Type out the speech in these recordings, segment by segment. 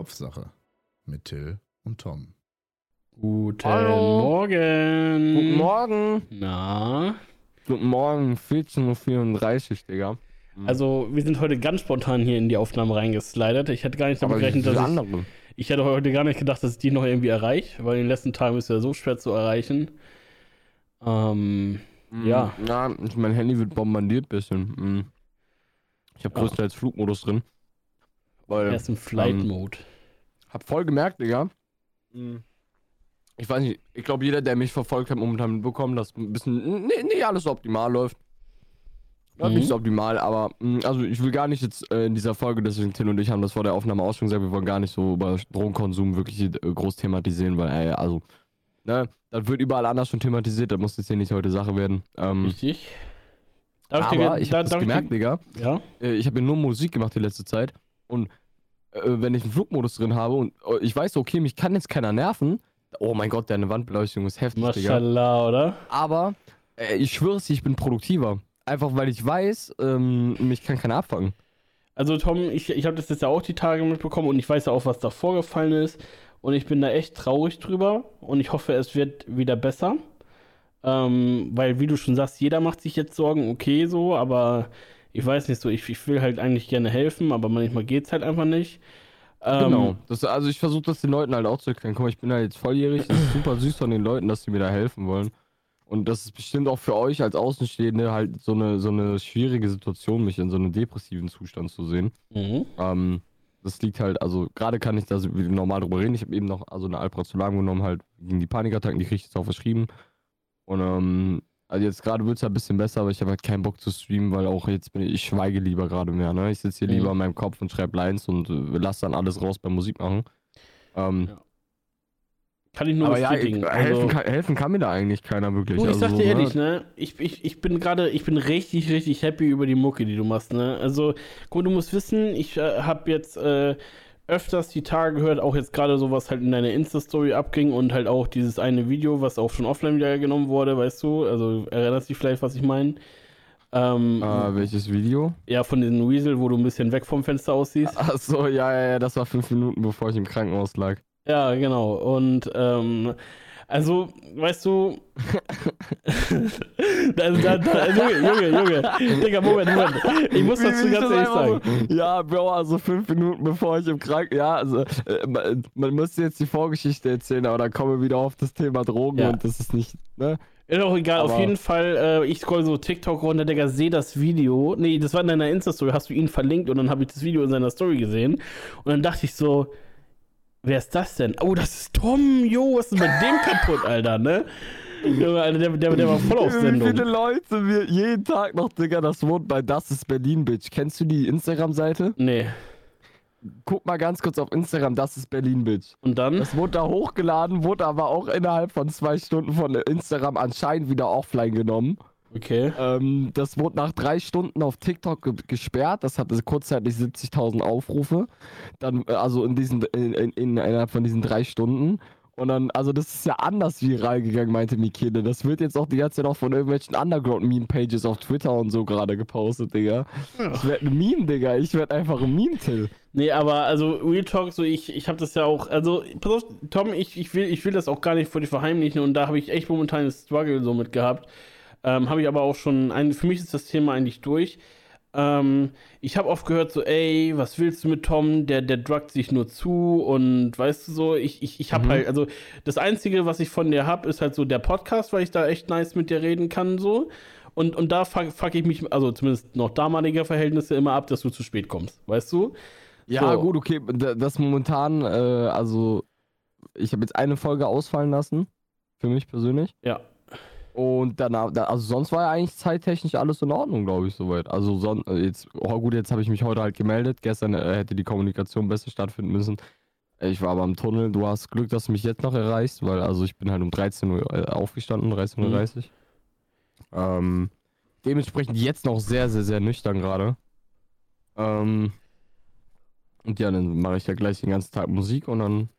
Kopfsache mit Till und Tom. Guten Hallo. Morgen. Guten Morgen. Na, Guten Morgen, 14.34 Uhr, Digga. also wir sind heute ganz spontan hier in die Aufnahme reingeslidet. Ich hätte gar nicht damit gerechnet, dass ich, ich hätte heute gar nicht gedacht, dass ich die noch irgendwie erreiche, weil in den letzten Tagen ist ja so schwer zu erreichen. Ähm, Ja. Ja, ich- mein Handy wird bombardiert bisschen. Mhm. Ich habe Ja. größtenteils Flugmodus drin. Weil, er ist im Flight ähm, Mode. hab voll gemerkt, Digga. Mhm. Ich weiß nicht, ich glaube, jeder, der mich verfolgt hat, momentan mitbekommen, dass ein bisschen, nee, nicht alles optimal läuft. Mhm. Nicht so optimal, aber mh, also ich will gar nicht jetzt äh, in dieser Folge, deswegen Till und ich haben das vor der Aufnahme auch schon gesagt, wir wollen gar nicht so über Drogenkonsum wirklich äh, groß thematisieren, weil, ey, also, ne, das wird überall anders schon thematisiert, das muss jetzt hier nicht heute Sache werden. Ähm, Richtig. Darf dir aber ich da- hab das darf gemerkt, Digga. dir- Ja. Äh, ich habe ja nur Musik gemacht die letzte Zeit und äh, wenn ich einen Flugmodus drin habe und äh, ich weiß, okay, mich kann jetzt keiner nerven. Oh mein Gott, deine Wandbeleuchtung ist heftig, Digga. Mashallah, oder? Aber äh, ich schwöre es dir, ich bin produktiver. Einfach weil ich weiß, ähm, mich kann keiner abfangen. Also Tom, ich, ich habe das jetzt ja auch die Tage mitbekommen und ich weiß ja auch, was da vorgefallen ist. Und ich bin da echt traurig drüber und ich hoffe, es wird wieder besser. Ähm, weil, wie du schon sagst, jeder macht sich jetzt Sorgen, okay so, aber ich weiß nicht so, ich, ich will halt eigentlich gerne helfen, aber manchmal geht's halt einfach nicht. Ähm, genau. Das, also ich versuche das den Leuten halt auch zu erklären. Guck mal, ich bin halt jetzt volljährig. Das ist super süß von den Leuten, dass sie mir da helfen wollen. Und das ist bestimmt auch für euch als Außenstehende halt so eine, so eine schwierige Situation, mich in so einem depressiven Zustand zu sehen. Mhm. Ähm, das liegt halt, also gerade kann ich da normal drüber reden. Ich habe eben noch also eine Alprazolam genommen, halt gegen die Panikattacken, die kriege ich jetzt auch verschrieben. Und ähm, also jetzt gerade wird es ja ein bisschen besser, aber ich habe halt keinen Bock zu streamen, weil auch jetzt bin ich, ich schweige lieber gerade mehr. Ne? Ich sitze hier Mhm. lieber in meinem Kopf und schreibe Lines und äh, lasse dann alles raus beim Musik machen. Ähm, Ja. Kann ich nur aber ja, ich, helfen, also, kann, helfen kann mir da eigentlich keiner wirklich. du, ich also sag so, dir ne? ehrlich, ne? Ich, ich, ich bin gerade, ich bin richtig, richtig happy über die Mucke, die du machst, ne? Also, guck, du musst wissen, ich äh, habe jetzt äh, öfters die Tage gehört, auch jetzt gerade so, was halt in deiner Insta-Story abging und halt auch dieses eine Video, was auch schon offline wieder genommen wurde, weißt du? Also, erinnerst dich vielleicht, was ich meine? Ähm, Äh, welches Video? ja, von diesem Weasel, wo du ein bisschen weg vom Fenster aussiehst. Achso, ja, ja, ja, das war fünf Minuten, bevor ich im Krankenhaus lag. Ja, genau. Und ähm, also, weißt du, da, da, da, Junge, Junge, Junge, Digga, Moment, Moment. Ich muss dazu ganz ehrlich sagen. So, ja, Bro, also fünf Minuten bevor ich im Krankenhaus. Ja, also äh, man, man muss jetzt die Vorgeschichte erzählen, aber dann kommen wir wieder auf das Thema Drogen Ja. und das ist nicht, ne? Ist auch egal, auf Aber- jeden Fall, äh, ich scroll so TikTok runter, Digga, sehe das Video. Nee, das war in deiner Insta-Story, hast du ihn verlinkt und dann habe ich das Video in seiner Story gesehen. Und dann dachte ich so, wer ist das denn? Oh, das ist Tom, jo, was ist denn mit dem kaputt, Alter, ne? Alter, der, der, der war voll auf Wie Sendung. viele Leute wir jeden Tag noch, Digga, das wohnt bei Das ist Berlin, Bitch. Kennst du die Instagram-Seite? Nee. Guck mal ganz kurz auf Instagram, Das ist Berlin, Bitch. Und dann? Das wurde da hochgeladen, wurde aber auch innerhalb von zwei Stunden von Instagram anscheinend wieder offline genommen. Okay. Ähm, das wurde nach drei Stunden auf TikTok ge gesperrt. Das hatte kurzzeitig 70.000 Aufrufe. Dann, äh, also in diesen, in, in, in, innerhalb von diesen drei Stunden. Und dann, also das ist ja anders viral gegangen, meinte Mikele. Das wird jetzt auch die ganze Zeit auch von irgendwelchen Underground-Meme-Pages auf Twitter und so gerade gepostet, Digga. Ich werde ein Meme, Digga. Ich werde einfach ein Meme-Till. Nee, aber also Real Talk, so ich, ich habe das ja auch, also pass auf, Tom, ich, ich, will, ich will das auch gar nicht vor dir verheimlichen und da habe ich echt momentan einen Struggle so mit gehabt. Ähm, habe ich aber auch schon, ein, für mich ist das Thema eigentlich durch. Ähm, ich habe oft gehört so, ey, was willst du mit Tom? Der, der druckt sich nur zu und weißt du so, ich, ich, ich habe Mhm. halt, also das Einzige, was ich von dir habe, ist halt so der Podcast, weil ich da echt nice mit dir reden kann so. Und, und da fuck, fuck ich mich, also zumindest noch damaliger Verhältnisse immer ab, dass du zu spät kommst, weißt du? Ja, So. gut, okay. da- Das momentan, äh, also ich habe jetzt eine Folge ausfallen lassen. Für mich persönlich. Ja. Und danach, da, also sonst war ja eigentlich zeittechnisch alles in Ordnung, glaube ich, soweit. Also son, äh, jetzt, oh gut, jetzt habe ich mich heute halt gemeldet. Gestern äh, hätte die Kommunikation besser stattfinden müssen. Ich war aber im Tunnel. Du hast Glück, dass du mich jetzt noch erreichst, weil also ich bin halt um 13 Uhr äh, aufgestanden, 13.30 Uhr. Ähm, dementsprechend jetzt noch sehr, sehr, sehr nüchtern gerade. Ähm, und ja, dann mache ich ja gleich den ganzen Tag Musik und dann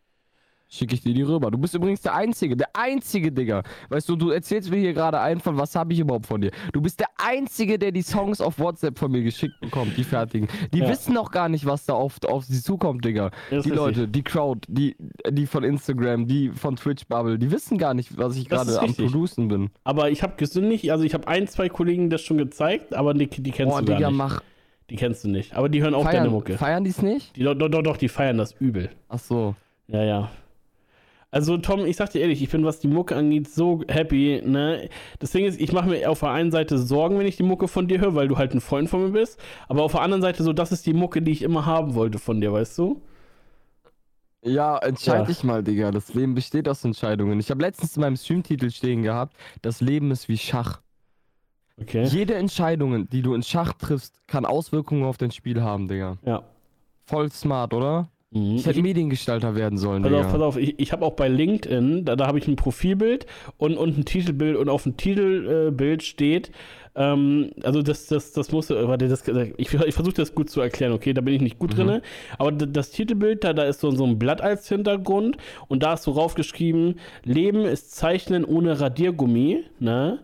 Schicke ich dir die rüber. Du bist übrigens der Einzige, der Einzige, Digga. Weißt du, du erzählst mir hier gerade ein von, was habe ich überhaupt von dir? Du bist der Einzige, der die Songs auf WhatsApp von mir geschickt bekommt, die fertigen. Die Ja. wissen noch gar nicht, was da auf, auf sie zukommt, Digga. Das die Leute, richtig. die Crowd, die, die von Instagram, die von Twitch Bubble, die wissen gar nicht, was ich gerade am. Producen bin. Aber ich habe gesündigt, also ich habe ein, zwei Kollegen das schon gezeigt, aber die, die kennst Boah, du gar Digga, nicht. mach. Die kennst du nicht. Aber die hören auch deine Feiern, Mucke. feiern die es nicht? Die, doch, doch, doch, die feiern das übel. Ach so. Ja, ja. Also Tom, ich sag dir ehrlich, ich bin, was die Mucke angeht, so happy, ne? Das Ding ist, ich mache mir auf der einen Seite Sorgen, wenn ich die Mucke von dir höre, weil du halt ein Freund von mir bist. Aber auf der anderen Seite so, das ist die Mucke, die ich immer haben wollte von dir, weißt du? Ja, entscheid Ja. dich mal, Digga. Das Leben besteht aus Entscheidungen. Ich habe letztens in meinem Streamtitel stehen gehabt, das Leben ist wie Schach. Okay. Jede Entscheidung, die du in Schach triffst, kann Auswirkungen auf dein Spiel haben, Digga. Ja. Voll smart, oder? Mhm. Ich hätte Mediengestalter werden sollen, Pass auf, pass auf, ich, ich habe auch bei LinkedIn, da, da habe ich ein Profilbild und, und ein Titelbild und auf dem Titelbild äh, steht, ähm, also das, das, das muss, äh, warte, das, ich, ich versuche das gut zu erklären, okay, da bin ich nicht gut Mhm. drinne, aber das Titelbild, da, da ist so, so ein Blatt als Hintergrund und da ist so raufgeschrieben, Leben ist Zeichnen ohne Radiergummi, ne?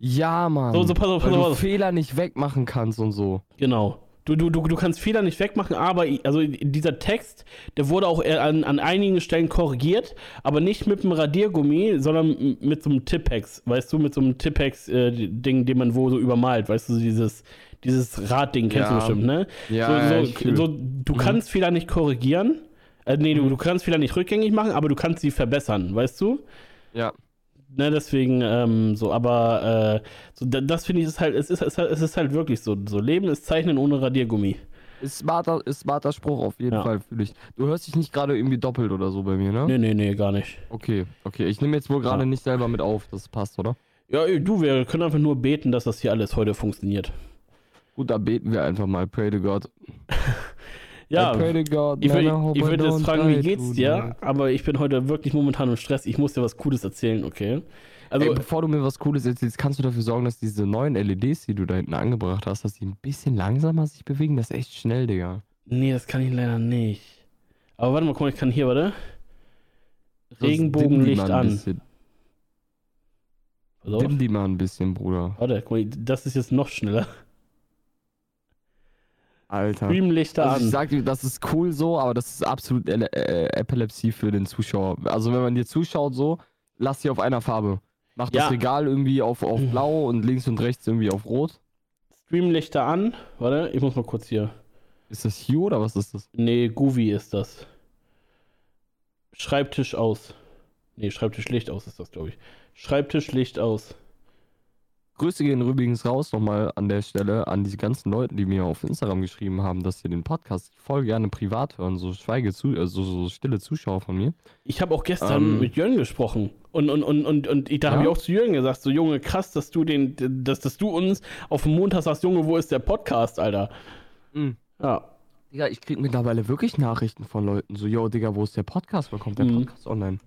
Ja, Mann. So, so, pass auf, pass Weil auf, du pass auf. Fehler nicht wegmachen kannst und so. Genau. Du, du, du, du kannst Fehler nicht wegmachen, aber also dieser Text, der wurde auch an, an einigen Stellen korrigiert, aber nicht mit einem Radiergummi, sondern mit so einem Tippex, weißt du, mit so einem Tippex-Ding, den man wo so übermalt, weißt du, dieses, dieses Radding kennst Ja. du bestimmt, ne? Ja, so, so, so, du kannst Fehler nicht korrigieren, äh, nee, du, du kannst Fehler nicht rückgängig machen, aber du kannst sie verbessern, weißt du? Ja. Ne, deswegen, ähm, so, aber äh, so, da, das finde ich ist halt, es ist, es ist halt, es ist halt wirklich so. So, Leben ist Zeichnen ohne Radiergummi. Ist smarter, ist smarter Spruch auf jeden Ja. Fall für dich. Du hörst dich nicht gerade irgendwie doppelt oder so bei mir, ne? Nee, nee, nee, gar nicht. Okay, okay. Ich nehme jetzt wohl gerade Ja. nicht selber mit auf. Das passt, oder? Ja, ey, du, wir können einfach nur beten, dass das hier alles heute funktioniert. Gut, da beten wir einfach mal. Pray to God. Ja, God. ich, I würd- würde jetzt fragen, wie geht's dir? Aber ich bin heute wirklich momentan im Stress. Ich muss dir was Cooles erzählen, okay? Also, Ey, bevor du mir was Cooles erzählst, kannst du dafür sorgen, dass diese neuen LEDs, die du da hinten angebracht hast, dass die ein bisschen langsamer sich bewegen. Das ist echt schnell, Digga. nee, das kann ich leider nicht. Aber warte mal, guck mal, ich kann hier, warte. Regenbogenlicht an. bisschen. Dimm die mal ein bisschen, Bruder. Warte, guck mal, das ist jetzt noch schneller. Alter. Streamlichter Also ich an. sag dir, das ist cool so, aber das ist absolut Ele äh, Epilepsie für den Zuschauer. Also wenn man dir zuschaut so, lass sie auf einer Farbe. Mach Ja. das Regal irgendwie auf, auf blau und links und rechts irgendwie auf rot. Streamlichter an. Warte, ich muss mal kurz hier. Ist das Hue oder was ist das? Nee, Guvi ist das. Schreibtisch aus. Nee, Schreibtischlicht aus ist das, glaube ich. Schreibtischlicht aus. Grüße gehen übrigens raus nochmal an der Stelle an die ganzen Leute, die mir auf Instagram geschrieben haben, dass sie den Podcast voll gerne privat hören, so schweige zu, also so stille Zuschauer von mir. Ich habe auch gestern Ähm. mit Jörn gesprochen. Und, und, und, und, und ich, da habe Ja? ich auch zu Jörn gesagt, so Junge, krass, dass du den, dass, dass du uns auf dem Montag sagst, Junge, wo ist der Podcast, Alter? Mhm. Ja. Digga, ich krieg mittlerweile wirklich Nachrichten von Leuten, so, yo, Digga, wo ist der Podcast? Wann kommt der Mhm. Podcast online?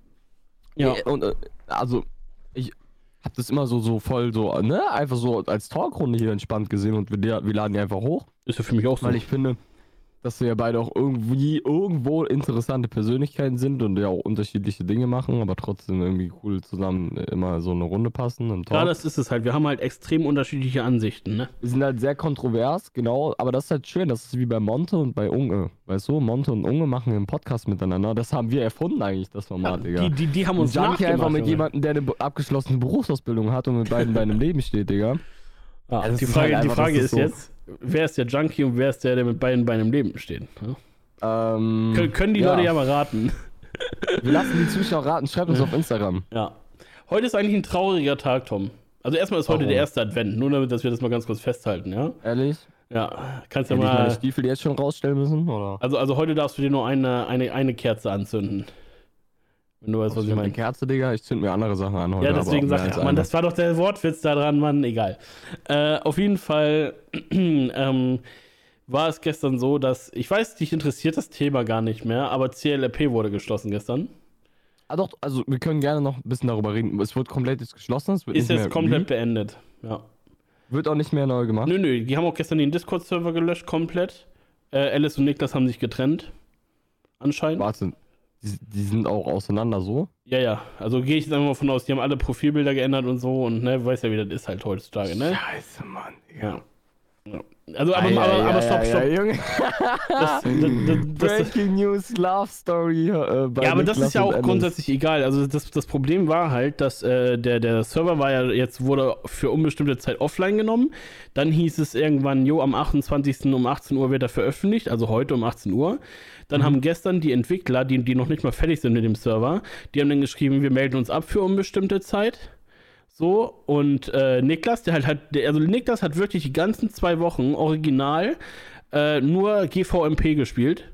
Ja. Und, äh, also, hab das immer so, so voll so, ne, einfach so als Talkrunde hier entspannt gesehen und wir, wir laden die einfach hoch, Ist ja für mich auch so. weil ich finde, dass wir ja beide auch irgendwie irgendwo interessante Persönlichkeiten sind und ja auch unterschiedliche Dinge machen, aber trotzdem irgendwie cool zusammen immer so eine Runde passen im ja, das ist es halt. Wir haben halt extrem unterschiedliche Ansichten, ne? Wir sind halt sehr kontrovers, genau, aber das ist halt schön, das ist wie bei Monte und bei Unge, weißt du, Monte und Unge machen einen Podcast miteinander, das haben wir erfunden eigentlich, das Format, Digga. Die, die, die haben uns Und Junkie einfach nachgemacht, mit jemandem, der eine abgeschlossene Berufsausbildung hat und mit beiden bei einem Leben steht, Digga. Ja, Ja, das die Frage, halt die einfach, Frage das ist ist so. jetzt, wer ist der Junkie und wer ist der, der mit beiden Beinen im Leben steht? Ja? Ähm, Können, können die ja. Leute ja mal raten. Wir lassen die Zuschauer raten, schreibt uns auf Instagram. Ja. Heute ist eigentlich ein trauriger Tag, Tom. Also erstmal ist heute Warum? der erste Advent, nur damit, dass wir das mal ganz kurz festhalten, ja? Ehrlich? Ja, kannst ja Hätte ich meine mal. Stiefel jetzt schon rausstellen müssen, oder? Also, also heute darfst du dir nur eine, eine, eine Kerze anzünden. Wenn du weißt, was ich meine meine. Kerze, Digga? Ich zünd mir andere Sachen an heute. Ja, deswegen sag ich, Mann, das war doch der Wortwitz da dran, Mann, egal. Äh, auf jeden Fall ähm, war es gestern so, dass, ich weiß, dich interessiert das Thema gar nicht mehr, aber CLRP wurde geschlossen gestern. Ah, doch, also wir können gerne noch ein bisschen darüber reden. Es wird komplett jetzt geschlossen. Es wird Ist jetzt komplett beendet. Ja. Wird auch nicht mehr neu gemacht. Nö, nö, die haben auch gestern den Discord-Server gelöscht, komplett. Äh, Alice und Niklas haben sich getrennt. Anscheinend. Warte. Die, die sind auch auseinander so. Ja, ja. Also gehe ich jetzt einfach mal von aus, die haben alle Profilbilder geändert und so und ne, weiß ja, wie das ist halt heutzutage, ne? Scheiße, Mann. Ja. Also, aber, aber, aber stopp, stopp. Junge. Das, das, das, Breaking News Love Story. Äh, bei ja, aber das ist ja auch grundsätzlich egal. Also das, das Problem war halt, dass äh, der, der Server war ja jetzt wurde für unbestimmte Zeit offline genommen. Dann hieß es irgendwann, jo, am 28. um 18 Uhr wird er veröffentlicht, also heute um 18 Uhr. Dann Mhm. haben gestern die Entwickler, die, die noch nicht mal fertig sind mit dem Server, die haben dann geschrieben, wir melden uns ab für unbestimmte Zeit. So, und äh, Niklas, der halt hat, der, also Niklas hat wirklich die ganzen zwei Wochen original äh, nur GVMP gespielt.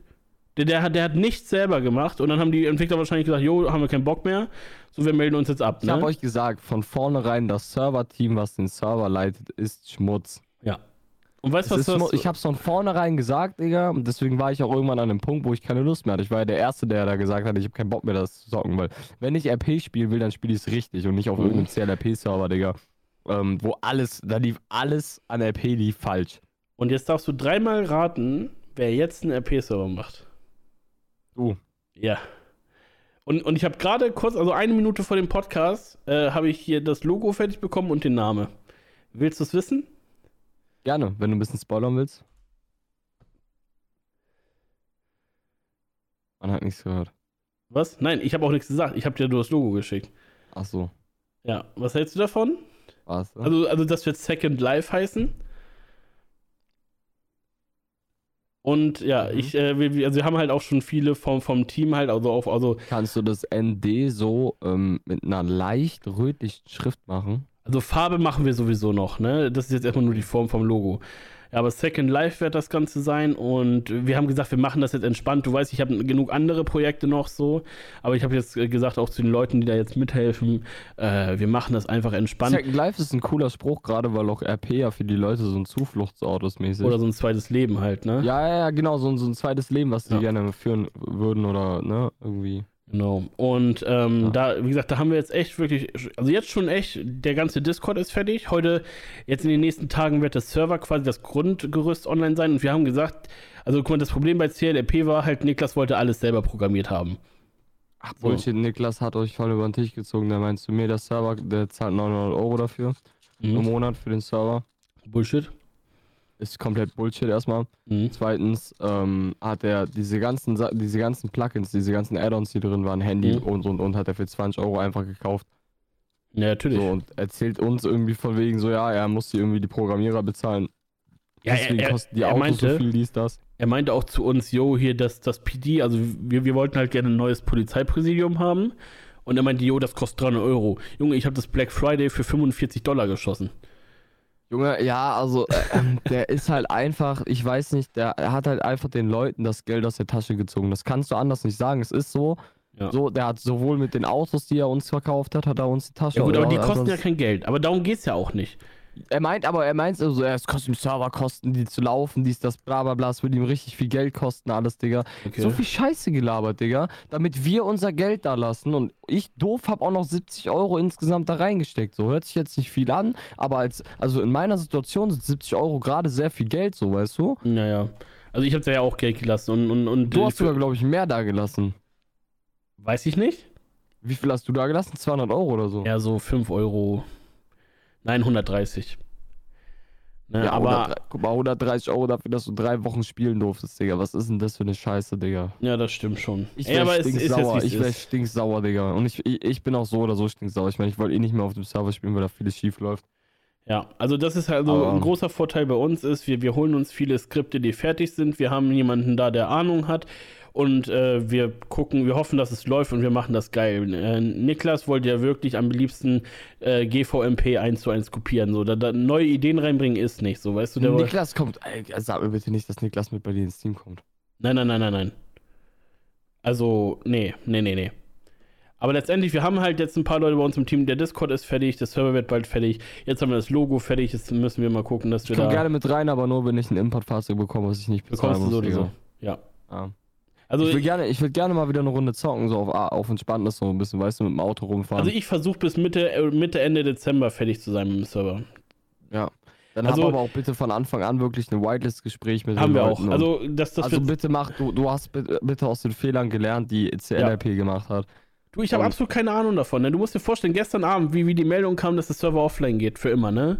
Der, der, hat, der hat nichts selber gemacht und dann haben die Entwickler wahrscheinlich gesagt, jo, haben wir keinen Bock mehr, so wir melden uns jetzt ab. Ich Ne? habe euch gesagt, von vornherein, das Server-Team, was den Server leitet, ist Schmutz. ja. Und weißt was Schmutz. Ich hab's von vornherein gesagt, Digga. Und deswegen war ich auch irgendwann an dem Punkt, wo ich keine Lust mehr hatte. Ich war ja der Erste, der da gesagt hat, ich habe keinen Bock mehr, das zu zocken. Weil, wenn ich RP spielen will, dann spiele ich es richtig und nicht auf Mhm. irgendeinem CLRP-Server, Digga. Ähm, wo alles, da lief alles an RP lief falsch. Und jetzt darfst du dreimal raten, wer jetzt einen RP-Server macht. Du. Ja. Und, und ich habe gerade kurz, also eine Minute vor dem Podcast, äh, habe ich hier das Logo fertig bekommen und den Namen. Willst du es wissen? Gerne, wenn du ein bisschen spoilern willst. Man hat nichts gehört. Was? Nein, ich habe auch nichts gesagt. Ich habe dir nur das Logo geschickt. Ach so. Ja, was hältst du davon? War's. ne? Also, also das wird Second Life heißen. Und ja, Mhm. ich, äh, wir, wir- also wir haben halt auch schon viele vom, vom Team halt, also auf, also, Kannst du das ND so ähm, mit einer leicht rötlichen Schrift machen? Also Farbe machen wir sowieso noch, ne? Das ist jetzt erstmal nur die Form vom Logo. Aber Second Life wird das Ganze sein und wir haben gesagt, wir machen das jetzt entspannt. Du weißt, ich habe genug andere Projekte noch so, aber ich habe jetzt äh, gesagt, auch zu den Leuten, die da jetzt mithelfen, äh, wir machen das einfach entspannt. Second Life ist ein cooler Spruch, gerade weil auch RP ja für die Leute so ein Zufluchtsort ist mäßig. Oder so ein zweites Leben halt, ne? ja, ja, ja, genau, so, ein- so ein zweites Leben, was die Ja. gerne führen würden oder, ne, irgendwie. Genau. Und ähm, Ja. da, wie gesagt, da haben wir jetzt echt wirklich, also jetzt schon echt, der ganze Discord ist fertig. Heute, jetzt in den nächsten Tagen wird das Server quasi das Grundgerüst online sein. Und wir haben gesagt, also guck mal, das Problem bei CLRP war halt, Niklas wollte alles selber programmiert haben. Ach, So. Bullshit, Niklas hat euch voll über den Tisch gezogen. Da meinst du mir, der Server, der zahlt 900 Euro dafür im Mhm. Monat für den Server. Bullshit. Ist komplett Bullshit erstmal. Mhm. Zweitens ähm, hat er diese ganzen, Sa- diese ganzen Plugins, diese ganzen Add-ons, die drin waren, Handy Mhm. und und und, hat er für 20 Euro einfach gekauft. Ja, natürlich. So, und erzählt uns irgendwie von wegen so, ja, er muss die irgendwie die Programmierer bezahlen. Ja, Deswegen er- er- kosten die Autos meinte- so viel, dies, das. Er meinte auch zu uns, yo, hier das, das PD, also wir, wir wollten halt gerne ein neues Polizeipräsidium haben. Und er meinte, yo, das kostet 300 Euro. Junge, ich habe das Black Friday für 45 Dollar geschossen. Junge, ja, also äh, ähm, der ist halt einfach, ich weiß nicht, der er hat halt einfach den Leuten das Geld aus der Tasche gezogen. Das kannst du anders nicht sagen. Es ist so. Ja. So, der hat sowohl mit den Autos, die er uns verkauft hat, hat er uns die Tasche. Ja gut, aber die kosten ja kein Geld. Aber darum geht's ja auch nicht. Er meint aber, er meint also, es kostet ihm Serverkosten, die zu laufen, dies, das, bla bla bla, es würde ihm richtig viel Geld kosten, alles, Digga. Okay. So viel Scheiße gelabert, Digga, damit wir unser Geld da lassen und ich doof hab auch noch 70 Euro insgesamt da reingesteckt. So hört sich jetzt nicht viel an, aber als, also in meiner Situation sind 70 Euro gerade sehr viel Geld, so weißt du? Naja. Also ich habe da ja auch Geld gelassen und, und, und Du hast sogar, glaube ich, mehr da gelassen. weiß ich nicht. Wie viel hast du da gelassen? 200 Euro oder so? Ja, so 5 Euro. Nein, 130. Ne, Ja, aber 100, guck mal, 130 Euro dafür, dass du drei Wochen spielen durftest, Digga. Was ist denn das für eine Scheiße, Digga? ja, das stimmt schon. Ich Ey, wär aber es ist jetzt stinksauer. ich wär ist. stinksauer, Digga. Und ich, ich, ich bin auch so oder so stinksauer. Ich meine, ich wollte eh nicht mehr auf dem Server spielen, weil da vieles schief läuft. Ja, also das ist also Aber- ein großer Vorteil bei uns ist, wir, wir holen uns viele Skripte, die fertig sind. Wir haben jemanden da, der Ahnung hat. Und äh, wir gucken, wir hoffen, dass es läuft und wir machen das geil. Äh, Niklas wollte ja wirklich am liebsten äh, GVMP 1 zu 1 kopieren. So, da, da neue Ideen reinbringen ist nicht so, weißt du? Der Niklas kommt. Ey, sag mir bitte nicht, dass Niklas mit bei dir ins Team kommt. Nein, nein, nein, nein, nein. Also, nee, nee, nee, nee. Aber letztendlich, wir haben halt jetzt ein paar Leute bei uns im Team. Der Discord ist fertig, der Server wird bald fertig. Jetzt haben wir das Logo fertig. Jetzt müssen wir mal gucken, dass Ich wir komme da. gerne mit rein, aber nur, wenn ich ein Importfahrzeug bekomme, was ich nicht bezahlen bekommst du muss. so oder so. Ja. Ja. Also, ich will gerne, ich will gerne mal wieder eine Runde zocken, so auf, auf entspanntes, so ein bisschen, weißt du, mit dem Auto rumfahren. also ich versuche bis Mitte, äh, Mitte, Ende Dezember fertig zu sein mit dem Server. ja. Dann Also- haben wir aber auch bitte von Anfang an wirklich ein Whitelist-Gespräch mit Haben den wir Leuten auch. Also, das, das also bitte mach, du, du hast bitte, aus den Fehlern gelernt, die CLRP gemacht hat. du, ich habe absolut keine Ahnung davon. Ne? Du musst dir vorstellen, gestern Abend, wie, wie die Meldung kam, dass der Server offline geht, für immer, ne?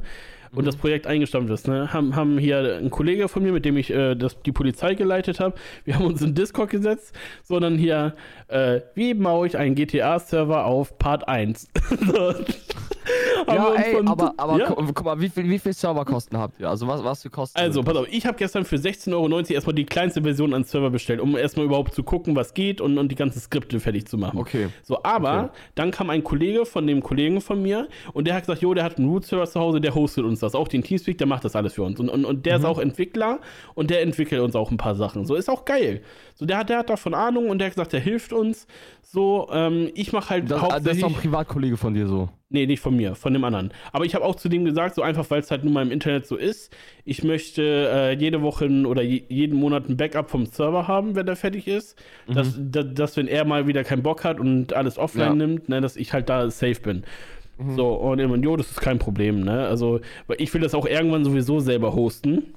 Und das Projekt eingestampft ist, ne? Haben, haben hier ein Kollege von mir, mit dem ich äh, das, die Polizei geleitet habe, wir haben uns in Discord gesetzt, sondern hier, äh, wie baue ich einen GTA-Server auf Part 1? so. Ja, ey, von- aber, aber Ja. gu- guck mal, wie viel, wie viel Serverkosten habt ihr? Also was, was für Kosten? Also, pass das? auf, ich habe gestern für 16,90 Euro erstmal die kleinste Version an Server bestellt, um erstmal überhaupt zu gucken, was geht und, und die ganzen Skripte fertig zu machen. Okay. So, aber Okay. dann kam ein Kollege von dem Kollegen von mir und der hat gesagt, jo, der hat einen Root-Server zu Hause, der hostet uns das, auch den Teamspeak, der macht das alles für uns. Und, und, und der ist Mhm. auch Entwickler und der entwickelt uns auch ein paar Sachen. So, ist auch geil. So, der hat, der hat davon Ahnung und der hat gesagt, der hilft uns. So, ähm, ich mache halt Das, das hauptsächlich... ist doch ein Privatkollege von dir so. Nee, nicht von mir, von dem anderen. Aber ich habe auch zu dem gesagt, so einfach, weil es halt nun mal im Internet so ist, ich möchte äh, jede Woche ein- oder je, jeden Monat ein Backup vom Server haben, wenn der fertig ist. Dass, dass, dass, wenn er mal wieder keinen Bock hat und alles offline Mhm. Ja. Mhm. nimmt, ne, dass ich halt da safe bin. So, und immer, jo, das ist kein Problem, ne? Also, weil ich will das auch irgendwann sowieso selber hosten.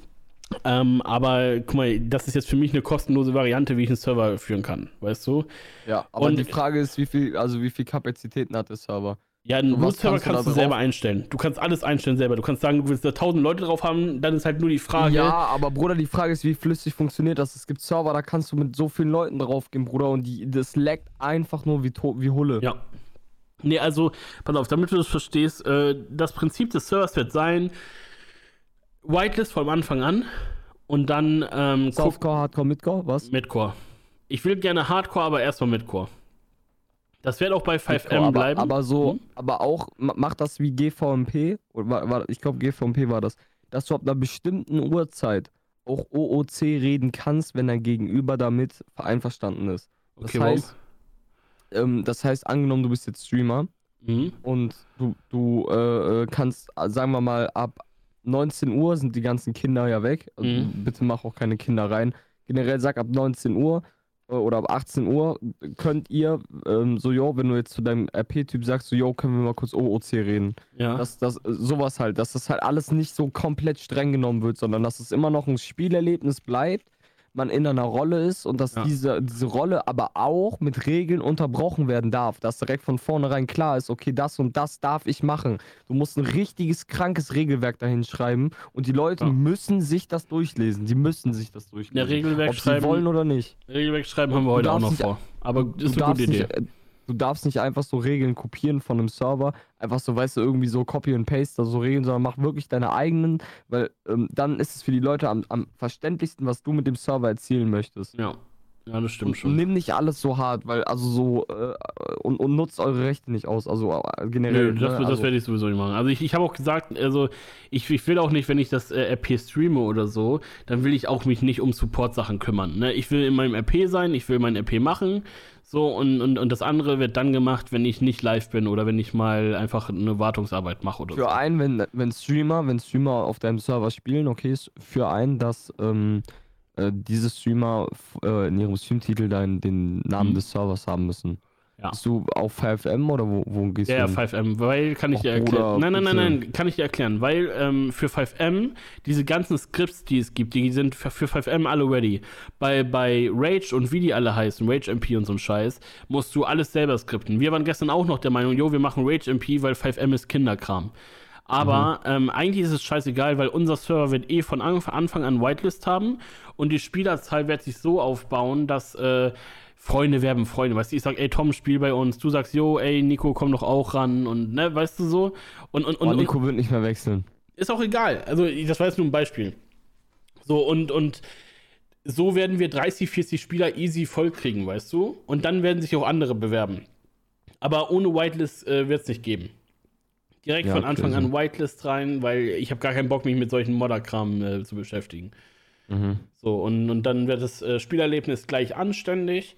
Ähm, aber guck mal, das ist jetzt für mich eine kostenlose Variante, wie ich einen Server führen kann, weißt du? Ja, aber Und- die Frage ist, wie viel, also wie viel Kapazitäten hat der Server? Ja, einen Root-Server kannst du kannst, du selber drauf? einstellen. Du kannst alles einstellen selber. Du kannst sagen, du willst da 1000 Leute drauf haben, dann ist halt nur die Frage. Ja, aber Bruder, die Frage ist, wie flüssig funktioniert das? Es gibt Server, da kannst du mit so vielen Leuten draufgehen, Bruder, und die, das laggt einfach nur wie, wie Hulle. Ja. Nee, also, pass auf, damit du das verstehst, äh, das Prinzip des Servers wird sein, Whitelist vom Anfang an und dann ähm, Softcore, Hardcore, Midcore, was? Midcore. Ich will gerne Hardcore, aber erstmal Midcore. Das wird auch bei 5M Midcore, aber, bleiben. Aber so, Hm? aber auch, ma- macht das wie GVMP, oder ich glaube GVMP war das, dass du ab einer bestimmten Uhrzeit auch OOC reden kannst, wenn dein Gegenüber damit einverstanden ist. Das Okay, heißt, ähm, das heißt, angenommen, du bist jetzt Streamer Mhm. und du, du äh, äh, kannst, sagen wir mal, ab 19 Uhr sind die ganzen Kinder ja weg. Also Mhm. Bitte mach auch keine Kinder rein. Generell sag ab 19 Uhr oder ab 18 Uhr könnt ihr, ähm, so, yo, wenn du jetzt zu deinem RP-Typ sagst, so, yo, können wir mal kurz OOC reden. Ja. Dass das, äh, sowas halt, dass das halt alles nicht so komplett streng genommen wird, sondern dass es immer noch ein Spielerlebnis bleibt, man in einer Rolle ist und dass Ja. diese, diese Rolle aber auch mit Regeln unterbrochen werden darf. Dass direkt von vornherein klar ist, okay, das und das darf ich machen. Du musst ein richtiges, krankes Regelwerk dahin schreiben und die Leute Ja. müssen sich das durchlesen. Die müssen sich das Ja, durchlesen. Regelwerk ob sie schreiben, wollen oder nicht. Regelwerk schreiben haben wir heute auch noch nicht- vor. Aber ist eine gute Idee. nicht, äh, du darfst nicht einfach so Regeln kopieren von einem Server, einfach so, weißt du, irgendwie so Copy and Paste, also so Regeln, sondern mach wirklich deine eigenen, weil ähm, dann ist es für die Leute am, am verständlichsten, was du mit dem Server erzielen möchtest. Ja. Ja, das stimmt Und schon. nimm nicht alles so hart, weil also so äh, und, und nutzt eure Rechte nicht aus, also äh, generell. Nö, das, ne? das also, werde ich sowieso nicht machen. Also ich, ich habe auch gesagt, also ich, ich will auch nicht, wenn ich das äh, RP streame oder so, dann will ich auch mich nicht um Support-Sachen kümmern. Ne? Ich will in meinem RP sein, ich will mein RP machen, so und, und, und das andere wird dann gemacht, wenn ich nicht live bin oder wenn ich mal einfach eine Wartungsarbeit mache oder so. für einen, wenn, wenn Streamer, wenn Streamer auf deinem Server spielen, okay, ist für einen, dass ähm, äh, diese Streamer äh, in ihrem Streamtitel dein, den Namen Mhm. des Servers haben müssen. Ja. Bist du auf 5M oder wo, wo gehst Ja, ja, du? hin? 5M, weil kann ich Och, dir erklären. nein, nein, nein, nein, kann ich dir erklären, weil ähm, für 5M diese ganzen Skripts, die es gibt, die sind für, für 5M alle ready. Bei, bei Rage und wie die alle heißen, Rage MP und so ein Scheiß, musst du alles selber skripten. Wir waren gestern auch noch der Meinung, jo, wir machen Rage MP, weil 5M ist Kinderkram. Aber ähm, eigentlich ist es scheißegal, weil unser Server wird eh von An- von Anfang an Whitelist haben und die Spielerzahl wird sich so aufbauen, dass äh, Freunde werben Freunde. Weißt du, ich sag, ey Tom, spiel bei uns. Du sagst, jo, ey Nico, komm doch auch ran und ne, weißt du so. Und, und, und, oh, und Nico wird nicht mehr wechseln. ist auch egal. Also, das war jetzt nur ein Beispiel. So, und, und so werden wir 30, 40 Spieler easy voll kriegen, weißt du? Und dann werden sich auch andere bewerben. Aber ohne Whitelist äh, wird es nicht geben. Direkt Ja, von Anfang so. an Whitelist rein, weil ich habe gar keinen Bock, mich mit solchen Modderkram äh, zu beschäftigen. Mhm. So, und, und dann wird das äh, Spielerlebnis gleich anständig.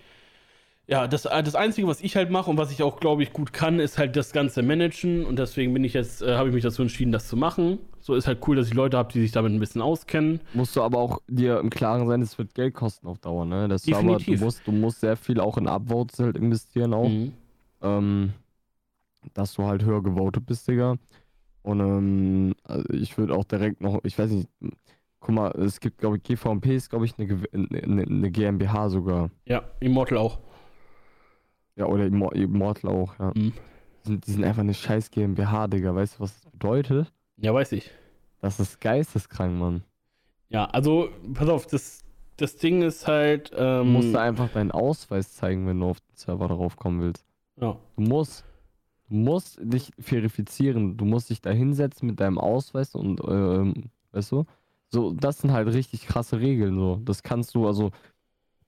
Ja, das, äh, das Einzige, was ich halt mache und was ich auch, glaube ich, gut kann, ist halt das Ganze managen. Und deswegen bin ich jetzt, äh, habe ich mich dazu entschieden, das zu machen. So ist halt cool, dass ich Leute habe, die sich damit ein bisschen auskennen. Musst du aber auch dir im Klaren sein, es wird Geld kosten auf Dauer, ne? Der Server, du Definitiv. musst, du musst sehr viel auch in Upvotes halt investieren auch. Mhm. ähm, dass du halt höher gewotet bist, Digga. Und ähm, also ich würde auch direkt noch, ich weiß nicht, guck mal, es gibt, glaube ich, GVMP ist, glaube ich, eine, eine, eine GmbH sogar. Ja, Immortal auch. Ja, oder Immor- Immortal auch, ja. Mhm. Die, sind, die sind einfach eine scheiß GmbH, Digga. Weißt du, was das bedeutet? Ja, weiß ich. Das ist geisteskrank, Mann. Ja, also, pass auf, das, das Ding ist halt. Du Ähm, musst da einfach deinen Ausweis zeigen, wenn du auf den Server darauf kommen willst. ja. Du musst, du musst dich verifizieren. Du musst dich da hinsetzen mit deinem Ausweis und, ähm, weißt du? So, das sind halt richtig krasse Regeln, so. Das kannst du, also,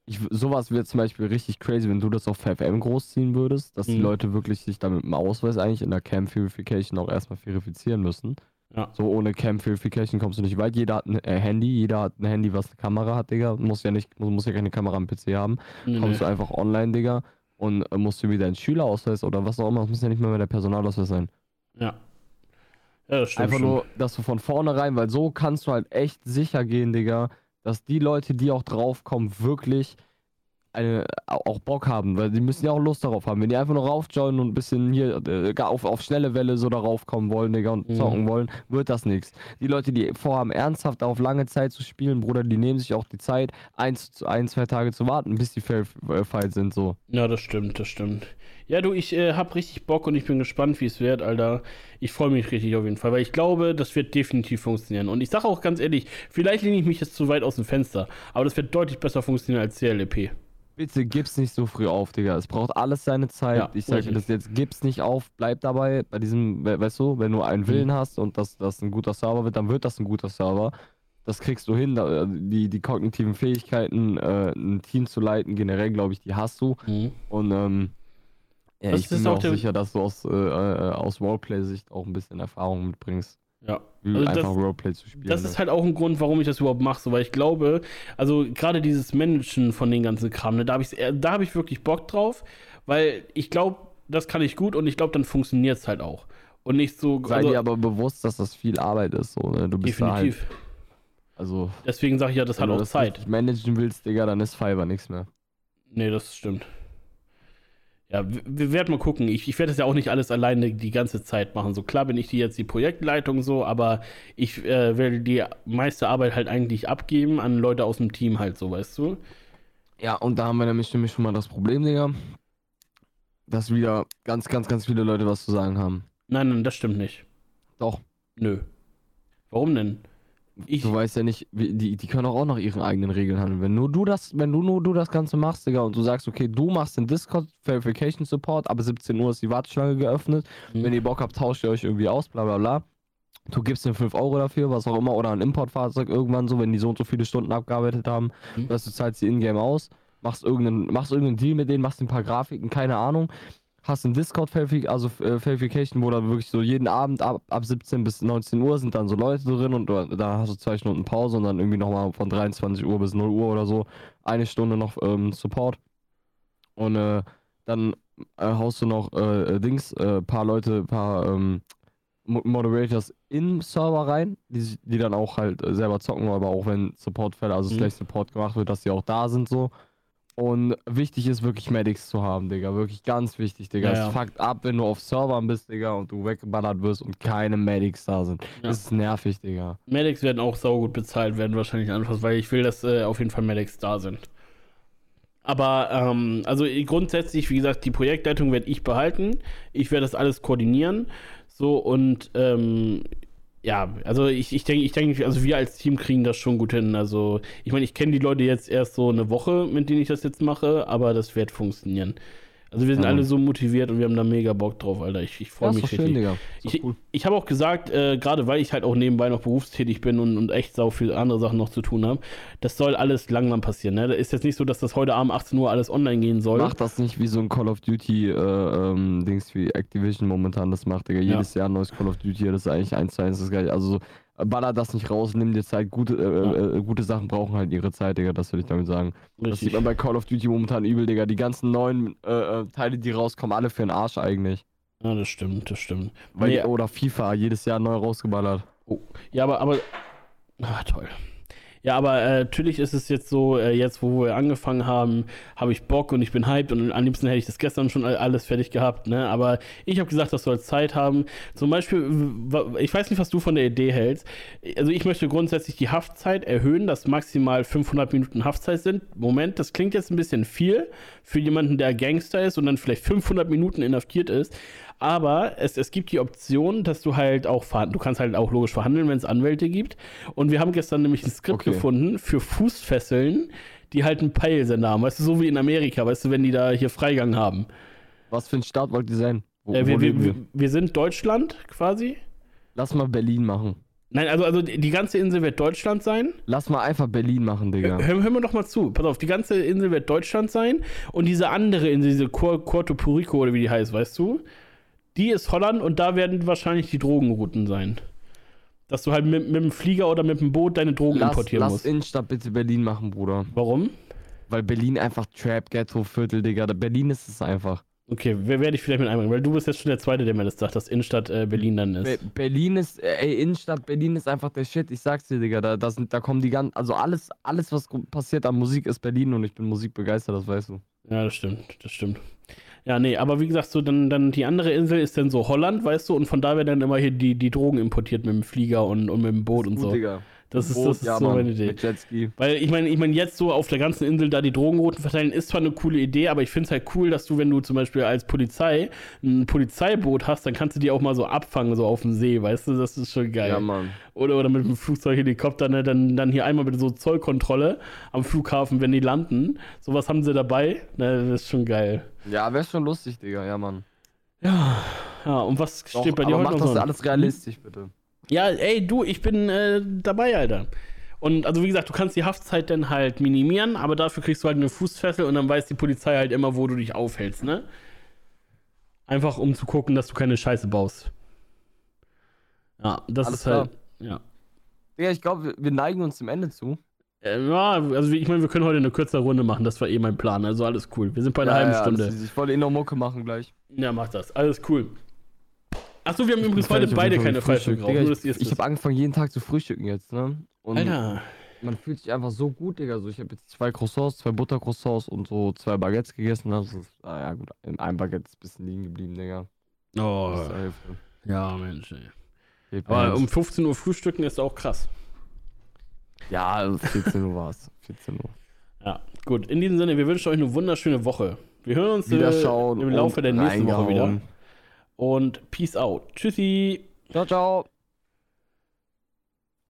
ich, sowas wäre zum Beispiel richtig crazy, wenn du das auf FFM großziehen würdest, dass die Mhm. Leute wirklich sich da mit dem Ausweis eigentlich in der Camp Verification auch erstmal verifizieren müssen. Ja. So ohne Camp Verification kommst du nicht weit. Jeder hat ein äh, Handy, jeder hat ein Handy, was eine Kamera hat, Digga. Muss ja nicht, muss, muss ja keine Kamera am PC haben. Nee, Kommst du einfach online, Digga, und äh, musst du wieder einen Schülerausweis oder was auch immer, das muss ja nicht mal mehr der Personalausweis sein. Ja. Ja, das stimmt. Einfach schon. nur, dass du von vornherein, weil so kannst du halt echt sicher gehen, Digga, dass die Leute, die auch draufkommen, wirklich eine, au- auch Bock haben, weil die müssen ja auch Lust darauf haben. Wenn die einfach nur raufjoinen und ein bisschen hier äh, auf, auf schnelle Welle so darauf kommen wollen, Digga, und Mhm. zocken wollen, wird das nichts. Die Leute, die vorhaben, ernsthaft auf lange Zeit zu spielen, Bruder, die nehmen sich auch die Zeit, eins, zu- ein, zwei Tage zu warten, bis die verified sind, so. Ja, das stimmt, das stimmt. Ja, du, ich äh, hab richtig Bock und ich bin gespannt, wie es wird, Alter. Ich freue mich richtig auf jeden Fall, weil ich glaube, das wird definitiv funktionieren. Und ich sage auch ganz ehrlich, vielleicht lehne ich mich jetzt zu weit aus dem Fenster, aber das wird deutlich besser funktionieren als CLEP. Bitte gib's nicht so früh auf, Digga. Es braucht alles seine Zeit. Ja, ich sage das jetzt, gib's nicht auf, bleib dabei. Bei diesem, we- weißt du, wenn du einen Willen hast und das, das ein guter Server wird, dann wird das ein guter Server. Das kriegst du hin. Da, die, die kognitiven Fähigkeiten, äh, ein Team zu leiten, generell, glaube ich, die hast du. Und ähm, ja, Das ich bin mir auch sicher, dass du aus, äh, äh, aus Roleplay-Sicht auch ein bisschen Erfahrung mitbringst, Ja. wie Also einfach das- Roleplay zu spielen. Das ne? ist halt auch ein Grund, warum ich das überhaupt mache, so, weil ich glaube, also gerade dieses Managen von den ganzen Kram, ne, da habe ich, da hab ich wirklich Bock drauf, weil ich glaube, das kann ich gut und ich glaube, dann funktioniert es halt auch. Und nicht so. Sei also, dir aber bewusst, dass das viel Arbeit ist. So, ne? Du bist da halt, definitiv. also Deswegen sage ich ja, das hat Wenn du auch das Zeit. managen willst, Digga, dann ist Fiverr nichts mehr. Nee, das stimmt. Ja, wir, werden mal gucken. Ich, ich werde das ja auch nicht alles alleine die ganze Zeit machen. So klar bin ich die jetzt die Projektleitung so, aber ich äh, werde die meiste Arbeit halt eigentlich abgeben an Leute aus dem Team halt so, weißt du? Ja, und da haben wir nämlich, nämlich schon mal das Problem, Digga, dass wieder ganz, ganz, ganz viele Leute was zu sagen haben. Nein, nein, das stimmt nicht. Doch. Nö. Warum denn? Ich- du weißt ja nicht, die, die können auch, nach ihren eigenen Regeln handeln. Wenn nur du das, wenn du nur du das Ganze machst, Digga, und du sagst, okay, du machst den Discord Verification Support, aber 17 Uhr ist die Warteschlange geöffnet. Hm. Wenn ihr Bock habt, tauscht ihr euch irgendwie aus, bla bla bla. Du gibst mir 5 Euro dafür, was auch immer, oder ein Importfahrzeug irgendwann so, wenn die so und so viele Stunden abgearbeitet haben, Mhm. dass du zahlst die Ingame aus, machst irgendeinen, machst irgendeinen Deal mit denen, machst ein paar Grafiken, keine Ahnung, hast ein Discord also äh, Verification, wo dann wirklich so jeden Abend ab, ab 17 bis 19 Uhr sind dann so Leute drin und du, da hast du zwei Stunden Pause und dann irgendwie nochmal von 23 Uhr bis 0 Uhr oder so eine Stunde noch ähm, Support. Und äh, dann äh, haust du noch äh, äh, Dings, äh, paar Leute, paar ähm, Mo- Moderators in Server rein, die, die dann auch halt äh, selber zocken, aber auch wenn Supportfälle, also Mhm. Slash Support gemacht wird, dass die auch da sind so. Und wichtig ist wirklich Medics zu haben, Digga. Wirklich ganz wichtig, Digga. Ja, Es ja. fuckt ab, wenn du auf Servern bist, Digga, und du weggeballert wirst und keine Medics da sind. Ja. Das ist nervig, Digga. Medics werden auch saugut bezahlt werden, wahrscheinlich anfangs, weil ich will, dass äh, auf jeden Fall Medics da sind. Aber, ähm, also grundsätzlich, wie gesagt, die Projektleitung werde ich behalten. Ich werde das alles koordinieren. So und, ähm, ja, also ich, ich denke, ich denke, also wir als Team kriegen das schon gut hin. Also, ich meine, ich kenne die Leute jetzt erst so eine Woche, mit denen ich das jetzt mache, aber das wird funktionieren. Also wir sind Ja. alle so motiviert und wir haben da mega Bock drauf, Alter. Ich, ich freue Ja, ist mich richtig. schön. Ist Ich, cool. ich habe auch gesagt, äh, gerade weil ich halt auch nebenbei noch berufstätig bin und, und echt sau viele andere Sachen noch zu tun habe, das soll alles langsam passieren. Ne? Da ist jetzt nicht so, dass das heute Abend 18 Uhr alles online gehen soll. Macht das nicht wie so ein Call of Duty, äh, ähm, Dings wie Activision momentan das macht, Digga. Jedes Jahr ein neues Call of Duty, das ist eigentlich eins zu eins das gleiche. Also so, baller das nicht raus, nimm dir Zeit. Gute, äh, äh, gute Sachen brauchen halt ihre Zeit, Digga, das will ich damit sagen. Das Richtig. sieht man bei Call of Duty momentan übel, Digga. Die ganzen neuen äh, äh, Teile, die rauskommen, alle für den Arsch eigentlich. Ja, das stimmt, das stimmt. Weil Nee, Oder FIFA, jedes Jahr neu rausgeballert. ja, aber, aber. Ah, toll. Ja, aber äh, natürlich ist es jetzt so, äh, jetzt wo wir angefangen haben, habe ich Bock und ich bin hyped und am liebsten hätte ich das gestern schon alles fertig gehabt, ne? Aber ich habe gesagt, das soll Zeit haben. Zum Beispiel, ich weiß nicht, was du von der Idee hältst. Also ich möchte grundsätzlich die Haftzeit erhöhen, dass maximal 500 Minuten Haftzeit sind. Moment, das klingt jetzt ein bisschen viel für jemanden, der Gangster ist und dann vielleicht 500 Minuten inhaftiert ist. Aber es, es gibt die Option, dass du halt auch verhandeln, du kannst halt auch logisch verhandeln, wenn es Anwälte gibt. Und wir haben gestern nämlich ein Skript okay. gefunden für Fußfesseln, die halt einen Peilsender haben. Weißt du, so wie in Amerika, weißt du, wenn die da hier Freigang haben. Was für ein Staat wollt ihr sein? Wo, äh, wir, wir, wir? wir sind Deutschland quasi. Lass mal Berlin machen. Nein, also, also die ganze Insel wird Deutschland sein. Lass mal einfach Berlin machen, Digga. Hör, hör mir doch mal zu. Pass auf, die ganze Insel wird Deutschland sein. Und diese andere Insel, diese Puerto Purico oder wie die heißt, weißt du? Die ist Holland und da werden wahrscheinlich die Drogenrouten sein. Dass du halt mit, mit dem Flieger oder mit dem Boot deine Drogen lass, importieren lass musst. Lass Innenstadt bitte Berlin machen, Bruder. Warum? Weil Berlin einfach Trap, Ghetto, Viertel, Digga. Berlin ist es einfach. Okay, wer werde ich vielleicht mit einbringen? Weil du bist jetzt schon der Zweite, der mir das sagt, dass Innenstadt äh, Berlin dann ist. Be Berlin ist, äh, ey, Innenstadt Berlin ist einfach der Shit. Ich sag's dir, Digga. Da, da, sind, da kommen die ganzen, also alles, alles, was passiert an Musik, ist Berlin und ich bin musikbegeistert, das weißt du. Ja, das stimmt, das stimmt. Ja, nee, aber wie gesagt, so dann, dann die andere Insel ist dann so Holland, weißt du, und von da werden dann immer hier die, die Drogen importiert mit dem Flieger und, und mit dem Boot und so. Digga. Das ist, das ist ja, so Mann, meine Idee. Weil ich meine, ich meine, jetzt so auf der ganzen Insel da die Drogenrouten verteilen, ist zwar eine coole Idee, aber ich finde es halt cool, dass du, wenn du zum Beispiel als Polizei ein Polizeiboot hast, dann kannst du die auch mal so abfangen, so auf dem See, weißt du? Das ist schon geil. Ja, Mann. Oder, oder mit einem Flugzeug, Helikopter, ne? dann, dann hier einmal mit so Zollkontrolle am Flughafen, wenn die landen. Sowas haben sie dabei. Ne? Das ist schon geil. Ja, wäre schon lustig, Digga, ja, Mann. Ja, ja, und was Doch, steht bei dir heute mach noch das so? alles realistisch, bitte. Ja, ey, du, ich bin äh, dabei, Alter. Und also wie gesagt, du kannst die Haftzeit dann halt minimieren, aber dafür kriegst du halt eine Fußfessel und dann weiß die Polizei halt immer, wo du dich aufhältst, ne? Einfach um zu gucken, dass du keine Scheiße baust. Ja, das Alles ist halt. Ja. Ja, ich glaube, wir neigen uns dem Ende zu. Äh, ja, also ich meine, wir können heute eine kürzere Runde machen, das war eh mein Plan. Also alles cool. Wir sind bei einer ja, halben ja, Stunde. ich wollte eh noch Mucke machen gleich. Ja, mach das. Alles cool. Achso, wir haben übrigens heute beide keine Frühstück geraucht. Ich, ich habe angefangen, jeden Tag zu frühstücken jetzt, ne? Und Alter. Man fühlt sich einfach so gut, Digga. So, ich habe jetzt zwei Croissants, zwei Buttercroissants und so zwei Baguettes gegessen. Das ist, ah, ja, gut, in einem Baguette ist ein bisschen liegen geblieben, Digga. Oh. Ja, Mensch, ey. Aber um 15 Uhr frühstücken ist auch krass. Ja, 14 Uhr war es. 14 Uhr. Ja, gut. In diesem Sinne, wir wünschen euch eine wunderschöne Woche. Wir hören uns äh, im Laufe der nächsten Woche wieder und Peace out. Tschüssi. Ciao, ciao.